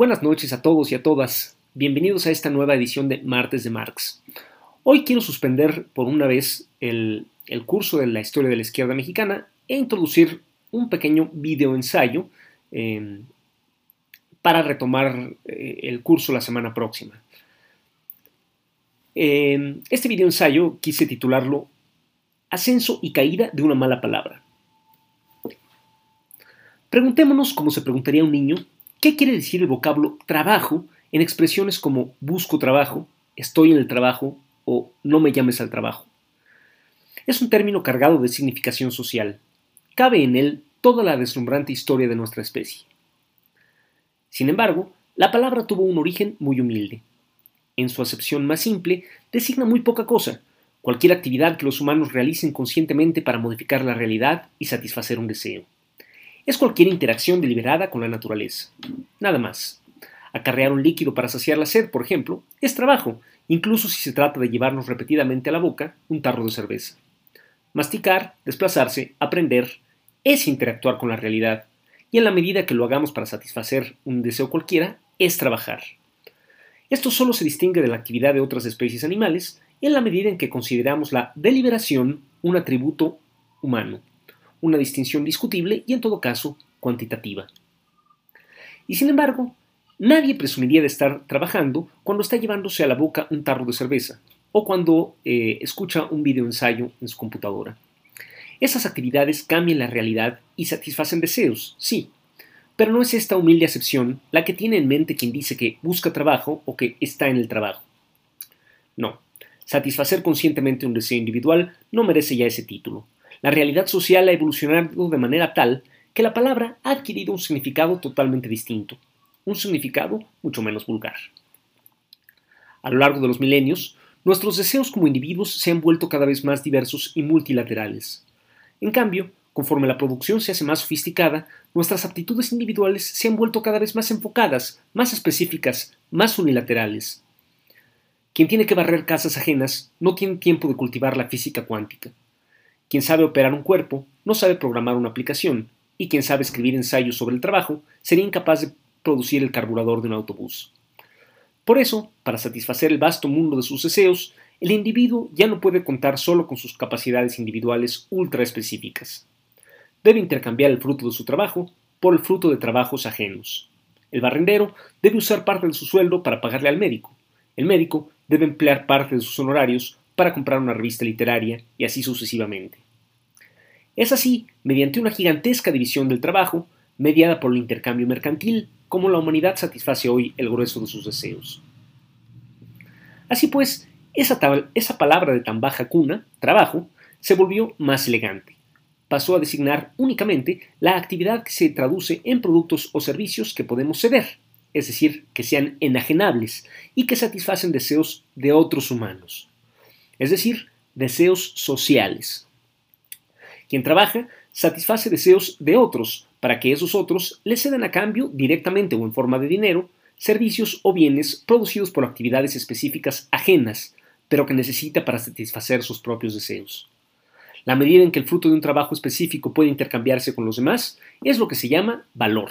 Buenas noches a todos y a todas. Bienvenidos a esta nueva edición de Martes de Marx. Hoy quiero suspender por una vez el, curso de la historia de la izquierda mexicana e introducir un pequeño video ensayo em, para retomar eh, el curso la semana próxima. Em, este video ensayo quise titularlo Ascenso y caída de una mala palabra. Preguntémonos, como se preguntaría un niño, ¿qué quiere decir el vocablo trabajo en expresiones como busco trabajo, estoy en el trabajo o no me llames al trabajo? Es un término cargado de significación social. Cabe en él toda la deslumbrante historia de nuestra especie. Sin embargo, la palabra tuvo un origen muy humilde. En su acepción más simple, designa muy poca cosa, cualquier actividad que los humanos realicen conscientemente para modificar la realidad y satisfacer un deseo es cualquier interacción deliberada con la naturaleza. Nada más. Acarrear un líquido para saciar la sed, por ejemplo, es trabajo, incluso si se trata de llevarnos repetidamente a la boca un tarro de cerveza. Masticar, desplazarse, aprender, es interactuar con la realidad, y en la medida que lo hagamos para satisfacer un deseo cualquiera, es trabajar. Esto solo se distingue de la actividad de otras especies animales en la medida en que consideramos la deliberación un atributo humano una distinción discutible y en todo caso cuantitativa. Y sin embargo, nadie presumiría de estar trabajando cuando está llevándose a la boca un tarro de cerveza o cuando eh, escucha un video ensayo en su computadora. Esas actividades cambian la realidad y satisfacen deseos, sí, pero no es esta humilde acepción la que tiene en mente quien dice que busca trabajo o que está en el trabajo. No, satisfacer conscientemente un deseo individual no merece ya ese título, la realidad social ha evolucionado de manera tal que la palabra ha adquirido un significado totalmente distinto, un significado mucho menos vulgar. A lo largo de los milenios, nuestros deseos como individuos se han vuelto cada vez más diversos y multilaterales. En cambio, conforme la producción se hace más sofisticada, nuestras aptitudes individuales se han vuelto cada vez más enfocadas, más específicas, más unilaterales. Quien tiene que barrer casas ajenas no tiene tiempo de cultivar la física cuántica. Quien sabe operar un cuerpo no sabe programar una aplicación, y quien sabe escribir ensayos sobre el trabajo sería incapaz de producir el carburador de un autobús. Por eso, para satisfacer el vasto mundo de sus deseos, el individuo ya no puede contar solo con sus capacidades individuales ultra específicas. Debe intercambiar el fruto de su trabajo por el fruto de trabajos ajenos. El barrendero debe usar parte de su sueldo para pagarle al médico. El médico debe emplear parte de sus honorarios para comprar una revista literaria y así sucesivamente. Es así, mediante una gigantesca división del trabajo, mediada por el intercambio mercantil, como la humanidad satisface hoy el grueso de sus deseos. Así pues, esa, esa palabra de tan baja cuna, trabajo, se volvió más elegante. Pasó a designar únicamente la actividad que se traduce en productos o servicios que podemos ceder, es decir, que sean enajenables y que satisfacen deseos de otros humanos es decir, deseos sociales. Quien trabaja satisface deseos de otros para que esos otros le cedan a cambio, directamente o en forma de dinero, servicios o bienes producidos por actividades específicas ajenas, pero que necesita para satisfacer sus propios deseos. La medida en que el fruto de un trabajo específico puede intercambiarse con los demás es lo que se llama valor.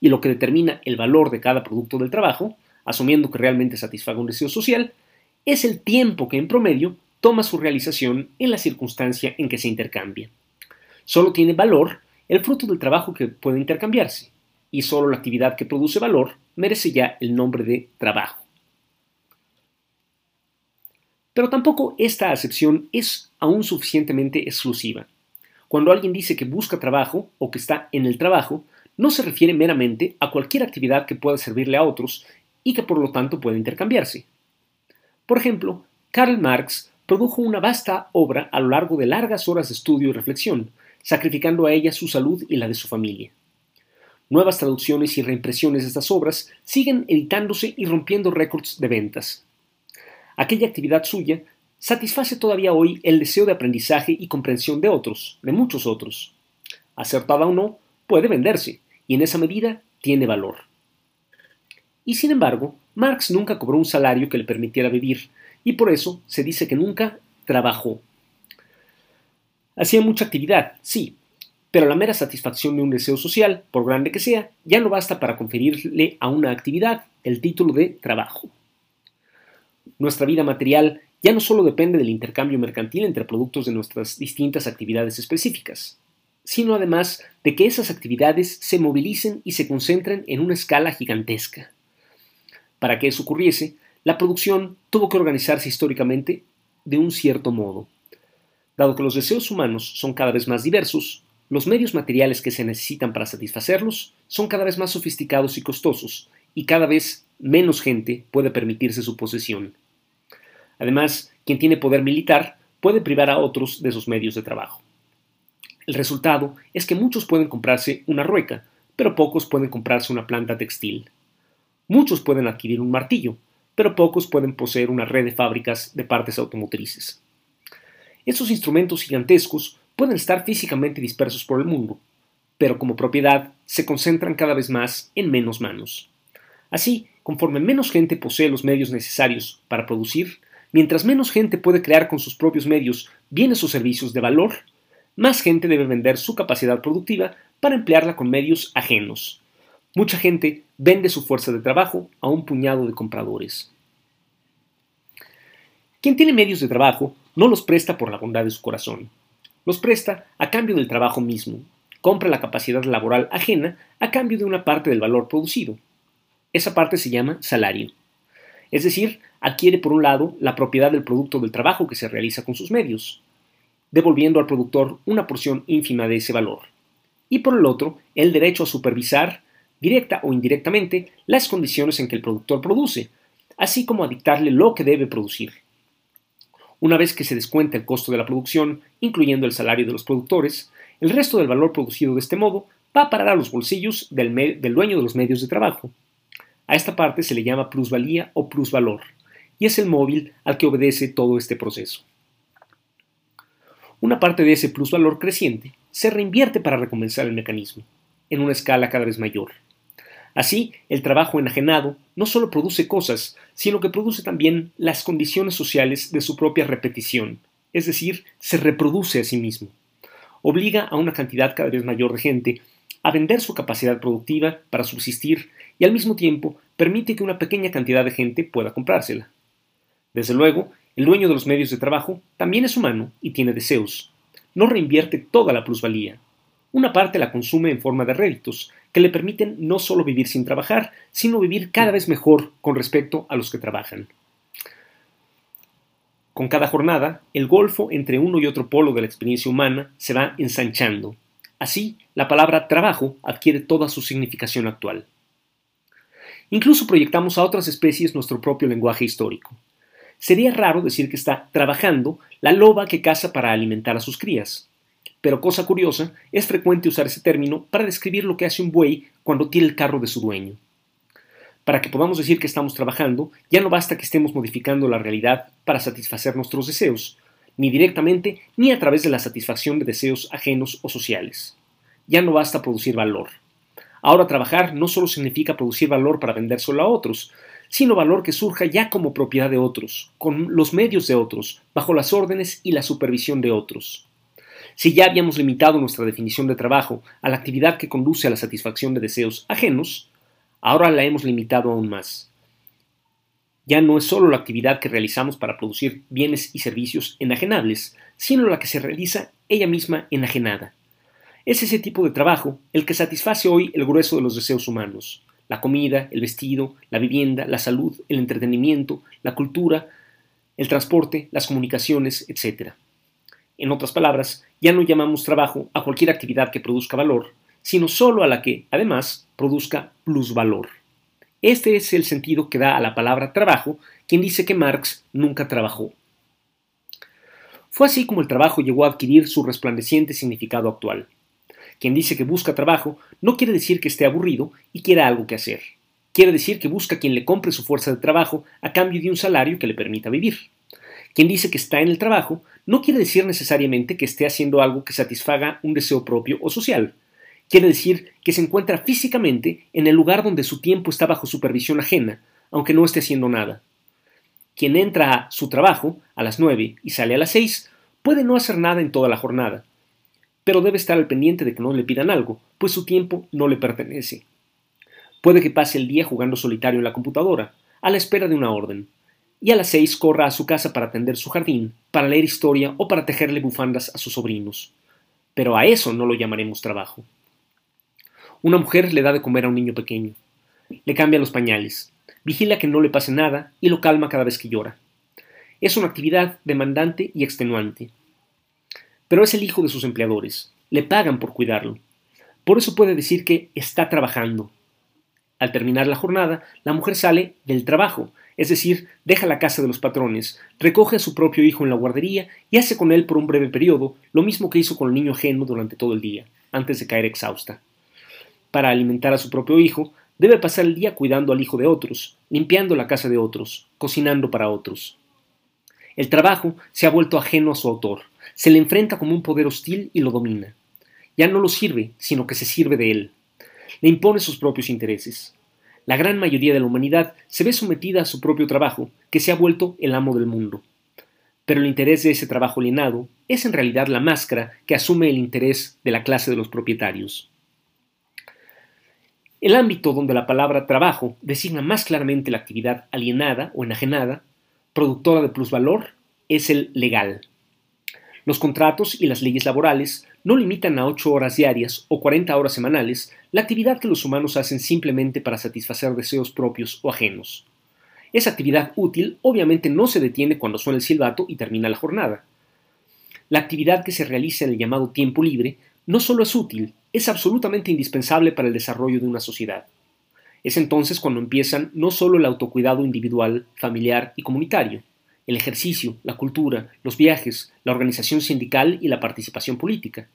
Y lo que determina el valor de cada producto del trabajo, asumiendo que realmente satisfaga un deseo social, es el tiempo que en promedio toma su realización en la circunstancia en que se intercambia. Solo tiene valor el fruto del trabajo que puede intercambiarse, y solo la actividad que produce valor merece ya el nombre de trabajo. Pero tampoco esta acepción es aún suficientemente exclusiva. Cuando alguien dice que busca trabajo o que está en el trabajo, no se refiere meramente a cualquier actividad que pueda servirle a otros y que por lo tanto pueda intercambiarse. Por ejemplo, Karl Marx produjo una vasta obra a lo largo de largas horas de estudio y reflexión, sacrificando a ella su salud y la de su familia. Nuevas traducciones y reimpresiones de estas obras siguen editándose y rompiendo récords de ventas. Aquella actividad suya satisface todavía hoy el deseo de aprendizaje y comprensión de otros, de muchos otros. Acertada o no, puede venderse, y en esa medida tiene valor. Y sin embargo, Marx nunca cobró un salario que le permitiera vivir, y por eso se dice que nunca trabajó. Hacía mucha actividad, sí, pero la mera satisfacción de un deseo social, por grande que sea, ya no basta para conferirle a una actividad el título de trabajo. Nuestra vida material ya no solo depende del intercambio mercantil entre productos de nuestras distintas actividades específicas, sino además de que esas actividades se movilicen y se concentren en una escala gigantesca. Para que eso ocurriese, la producción tuvo que organizarse históricamente de un cierto modo. Dado que los deseos humanos son cada vez más diversos, los medios materiales que se necesitan para satisfacerlos son cada vez más sofisticados y costosos, y cada vez menos gente puede permitirse su posesión. Además, quien tiene poder militar puede privar a otros de sus medios de trabajo. El resultado es que muchos pueden comprarse una rueca, pero pocos pueden comprarse una planta textil. Muchos pueden adquirir un martillo, pero pocos pueden poseer una red de fábricas de partes automotrices. Estos instrumentos gigantescos pueden estar físicamente dispersos por el mundo, pero como propiedad se concentran cada vez más en menos manos. Así, conforme menos gente posee los medios necesarios para producir, mientras menos gente puede crear con sus propios medios bienes o servicios de valor, más gente debe vender su capacidad productiva para emplearla con medios ajenos. Mucha gente vende su fuerza de trabajo a un puñado de compradores. Quien tiene medios de trabajo no los presta por la bondad de su corazón, los presta a cambio del trabajo mismo. Compra la capacidad laboral ajena a cambio de una parte del valor producido. Esa parte se llama salario. Es decir, adquiere por un lado la propiedad del producto del trabajo que se realiza con sus medios, devolviendo al productor una porción ínfima de ese valor. Y por el otro, el derecho a supervisar, directa o indirectamente, las condiciones en que el productor produce, así como a dictarle lo que debe producir. Una vez que se descuenta el costo de la producción, incluyendo el salario de los productores, el resto del valor producido de este modo va a parar a los bolsillos del, del dueño de los medios de trabajo. A esta parte se le llama plusvalía o plusvalor, y es el móvil al que obedece todo este proceso. Una parte de ese plusvalor creciente se reinvierte para recompensar el mecanismo, en una escala cada vez mayor. Así, el trabajo enajenado no solo produce cosas, sino que produce también las condiciones sociales de su propia repetición, es decir, se reproduce a sí mismo. Obliga a una cantidad cada vez mayor de gente a vender su capacidad productiva para subsistir y al mismo tiempo permite que una pequeña cantidad de gente pueda comprársela. Desde luego, el dueño de los medios de trabajo también es humano y tiene deseos. No reinvierte toda la plusvalía. Una parte la consume en forma de réditos, que le permiten no solo vivir sin trabajar, sino vivir cada vez mejor con respecto a los que trabajan. Con cada jornada, el golfo entre uno y otro polo de la experiencia humana se va ensanchando. Así, la palabra trabajo adquiere toda su significación actual. Incluso proyectamos a otras especies nuestro propio lenguaje histórico. Sería raro decir que está trabajando la loba que caza para alimentar a sus crías, pero cosa curiosa, es frecuente usar ese término para describir lo que hace un buey cuando tira el carro de su dueño. Para que podamos decir que estamos trabajando, ya no basta que estemos modificando la realidad para satisfacer nuestros deseos, ni directamente ni a través de la satisfacción de deseos ajenos o sociales. Ya no basta producir valor. Ahora trabajar no solo significa producir valor para vendérselo a otros, sino valor que surja ya como propiedad de otros, con los medios de otros, bajo las órdenes y la supervisión de otros. Si ya habíamos limitado nuestra definición de trabajo a la actividad que conduce a la satisfacción de deseos ajenos, ahora la hemos limitado aún más. Ya no es solo la actividad que realizamos para producir bienes y servicios enajenables, sino la que se realiza ella misma enajenada. Es ese tipo de trabajo el que satisface hoy el grueso de los deseos humanos. La comida, el vestido, la vivienda, la salud, el entretenimiento, la cultura, el transporte, las comunicaciones, etc. En otras palabras, ya no llamamos trabajo a cualquier actividad que produzca valor, sino solo a la que, además, produzca plusvalor. Este es el sentido que da a la palabra trabajo quien dice que Marx nunca trabajó. Fue así como el trabajo llegó a adquirir su resplandeciente significado actual. Quien dice que busca trabajo no quiere decir que esté aburrido y quiera algo que hacer. Quiere decir que busca quien le compre su fuerza de trabajo a cambio de un salario que le permita vivir. Quien dice que está en el trabajo no quiere decir necesariamente que esté haciendo algo que satisfaga un deseo propio o social. Quiere decir que se encuentra físicamente en el lugar donde su tiempo está bajo supervisión ajena, aunque no esté haciendo nada. Quien entra a su trabajo a las nueve y sale a las seis puede no hacer nada en toda la jornada, pero debe estar al pendiente de que no le pidan algo, pues su tiempo no le pertenece. Puede que pase el día jugando solitario en la computadora, a la espera de una orden, y a las seis corra a su casa para atender su jardín, para leer historia o para tejerle bufandas a sus sobrinos. Pero a eso no lo llamaremos trabajo. Una mujer le da de comer a un niño pequeño, le cambia los pañales, vigila que no le pase nada y lo calma cada vez que llora. Es una actividad demandante y extenuante. Pero es el hijo de sus empleadores, le pagan por cuidarlo. Por eso puede decir que está trabajando. Al terminar la jornada, la mujer sale del trabajo, es decir, deja la casa de los patrones, recoge a su propio hijo en la guardería y hace con él por un breve periodo lo mismo que hizo con el niño ajeno durante todo el día, antes de caer exhausta. Para alimentar a su propio hijo, debe pasar el día cuidando al hijo de otros, limpiando la casa de otros, cocinando para otros. El trabajo se ha vuelto ajeno a su autor, se le enfrenta como un poder hostil y lo domina. Ya no lo sirve, sino que se sirve de él. Le impone sus propios intereses. La gran mayoría de la humanidad se ve sometida a su propio trabajo, que se ha vuelto el amo del mundo. Pero el interés de ese trabajo alienado es en realidad la máscara que asume el interés de la clase de los propietarios. El ámbito donde la palabra trabajo designa más claramente la actividad alienada o enajenada, productora de plusvalor, es el legal. Los contratos y las leyes laborales no limitan a 8 horas diarias o 40 horas semanales la actividad que los humanos hacen simplemente para satisfacer deseos propios o ajenos. Esa actividad útil obviamente no se detiene cuando suena el silbato y termina la jornada. La actividad que se realiza en el llamado tiempo libre no solo es útil, es absolutamente indispensable para el desarrollo de una sociedad. Es entonces cuando empiezan no solo el autocuidado individual, familiar y comunitario, el ejercicio, la cultura, los viajes, la organización sindical y la participación política,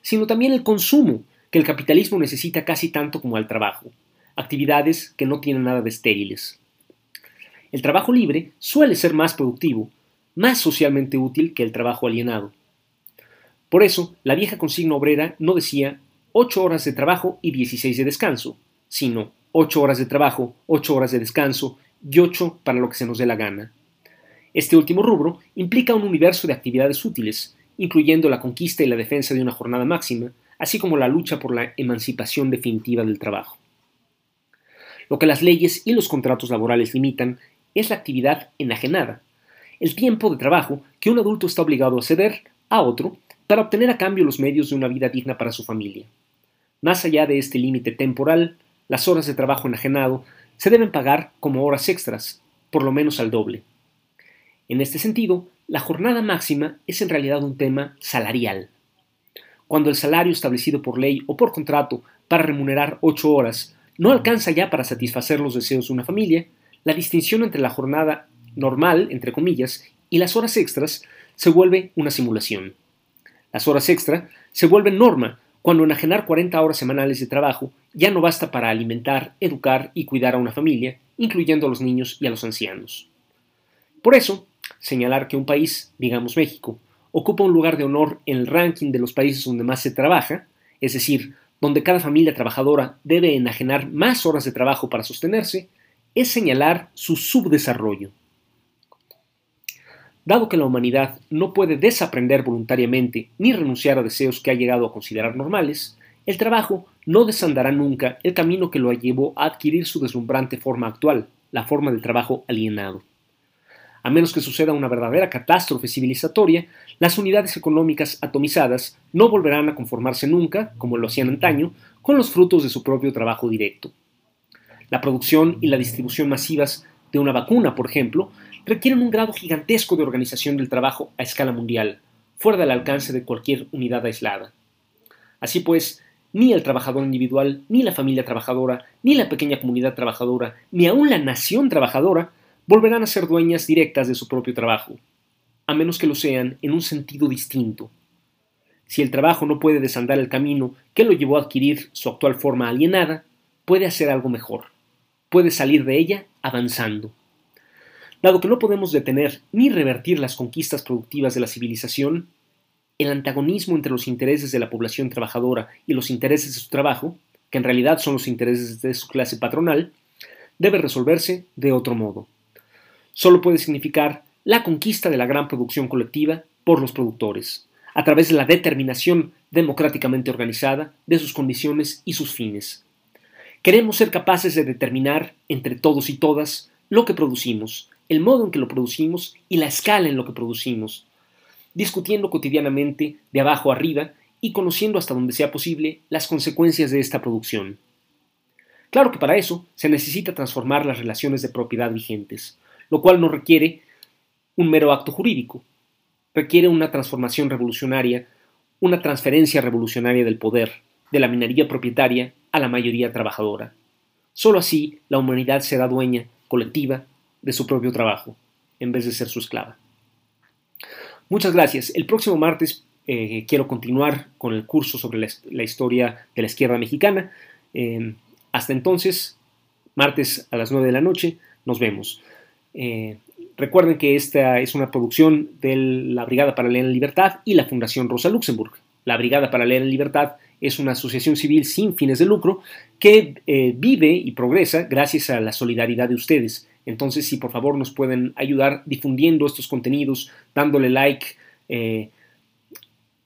sino también el consumo, que el capitalismo necesita casi tanto como el trabajo, actividades que no tienen nada de estériles. El trabajo libre suele ser más productivo, más socialmente útil que el trabajo alienado. Por eso, la vieja consigna obrera no decía 8 horas de trabajo y 16 de descanso, sino 8 horas de trabajo, 8 horas de descanso y 8 para lo que se nos dé la gana. Este último rubro implica un universo de actividades útiles, incluyendo la conquista y la defensa de una jornada máxima, así como la lucha por la emancipación definitiva del trabajo. Lo que las leyes y los contratos laborales limitan es la actividad enajenada, el tiempo de trabajo que un adulto está obligado a ceder a otro para obtener a cambio los medios de una vida digna para su familia. Más allá de este límite temporal, las horas de trabajo enajenado se deben pagar como horas extras, por lo menos al doble. En este sentido, la jornada máxima es en realidad un tema salarial. Cuando el salario establecido por ley o por contrato para remunerar ocho horas no alcanza ya para satisfacer los deseos de una familia, la distinción entre la jornada normal, entre comillas, y las horas extras se vuelve una simulación. Las horas extra se vuelven norma cuando enajenar 40 horas semanales de trabajo ya no basta para alimentar, educar y cuidar a una familia, incluyendo a los niños y a los ancianos. Por eso, señalar que un país, digamos México, ocupa un lugar de honor en el ranking de los países donde más se trabaja, es decir, donde cada familia trabajadora debe enajenar más horas de trabajo para sostenerse, es señalar su subdesarrollo. Dado que la humanidad no puede desaprender voluntariamente ni renunciar a deseos que ha llegado a considerar normales, el trabajo no desandará nunca el camino que lo llevó a adquirir su deslumbrante forma actual, la forma del trabajo alienado. A menos que suceda una verdadera catástrofe civilizatoria, las unidades económicas atomizadas no volverán a conformarse nunca, como lo hacían antaño, con los frutos de su propio trabajo directo. La producción y la distribución masivas de una vacuna, por ejemplo, requieren un grado gigantesco de organización del trabajo a escala mundial, fuera del alcance de cualquier unidad aislada. Así pues, ni el trabajador individual, ni la familia trabajadora, ni la pequeña comunidad trabajadora, ni aún la nación trabajadora volverán a ser dueñas directas de su propio trabajo, a menos que lo sean en un sentido distinto. Si el trabajo no puede desandar el camino que lo llevó a adquirir su actual forma alienada, puede hacer algo mejor, puede salir de ella avanzando. Dado que no podemos detener ni revertir las conquistas productivas de la civilización, el antagonismo entre los intereses de la población trabajadora y los intereses de su trabajo, que en realidad son los intereses de su clase patronal, debe resolverse de otro modo solo puede significar la conquista de la gran producción colectiva por los productores, a través de la determinación democráticamente organizada de sus condiciones y sus fines. Queremos ser capaces de determinar entre todos y todas lo que producimos, el modo en que lo producimos y la escala en lo que producimos, discutiendo cotidianamente de abajo arriba y conociendo hasta donde sea posible las consecuencias de esta producción. Claro que para eso se necesita transformar las relaciones de propiedad vigentes, lo cual no requiere un mero acto jurídico, requiere una transformación revolucionaria, una transferencia revolucionaria del poder, de la minería propietaria a la mayoría trabajadora. Solo así la humanidad será dueña, colectiva, de su propio trabajo, en vez de ser su esclava. Muchas gracias. El próximo martes eh, quiero continuar con el curso sobre la, historia de la izquierda mexicana. Eh, hasta entonces, martes a las 9 de la noche, nos vemos. Eh, recuerden que esta es una producción de la Brigada para Leer en Libertad y la Fundación Rosa Luxemburg. La Brigada para Leer en Libertad es una asociación civil sin fines de lucro que vive y progresa gracias a la solidaridad de ustedes. Entonces, si por favor nos pueden ayudar difundiendo estos contenidos, dándole like eh,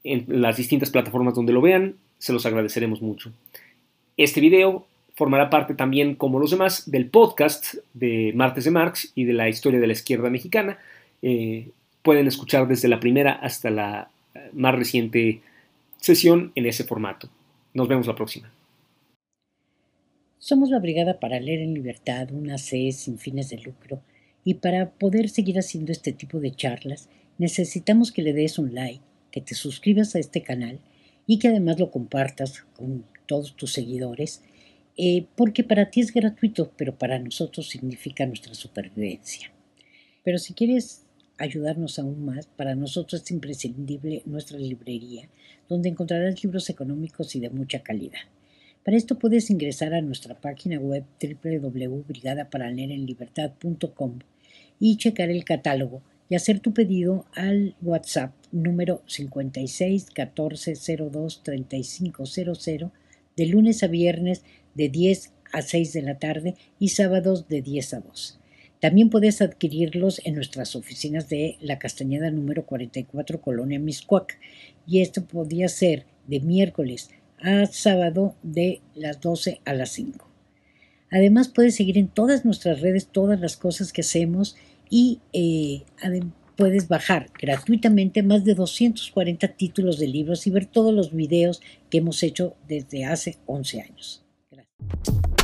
en las distintas plataformas donde lo vean, se los agradeceremos mucho. Este video formará parte también, como los demás, del podcast de Martes de Marx y de la historia de la izquierda mexicana. Eh, pueden escuchar desde la primera hasta la eh, más reciente sesión en ese formato. Nos vemos la próxima. Somos la Brigada para Leer en Libertad, una C sin fines de lucro, y para poder seguir haciendo este tipo de charlas necesitamos que le des un like, que te suscribas a este canal y que además lo compartas con todos tus seguidores, eh, porque para ti es gratuito, pero para nosotros significa nuestra supervivencia. Pero si quieres ayudarnos aún más, para nosotros es imprescindible nuestra librería, donde encontrarás libros económicos y de mucha calidad. Para esto puedes ingresar a nuestra página web www.brigadaparaLeerEnLibertad.com y checar el catálogo y hacer tu pedido al WhatsApp número 56 14 02 35 00 de lunes a viernes de 10 a 6 de la tarde y sábados de 10 a 2. También puedes adquirirlos en nuestras oficinas de la Castañeda número 44 Colonia Miscuac y esto podría ser de miércoles a sábado de las 12 a las 5. Además puedes seguir en todas nuestras redes todas las cosas que hacemos y eh, puedes bajar gratuitamente más de 240 títulos de libros y ver todos los videos que hemos hecho desde hace 11 años. you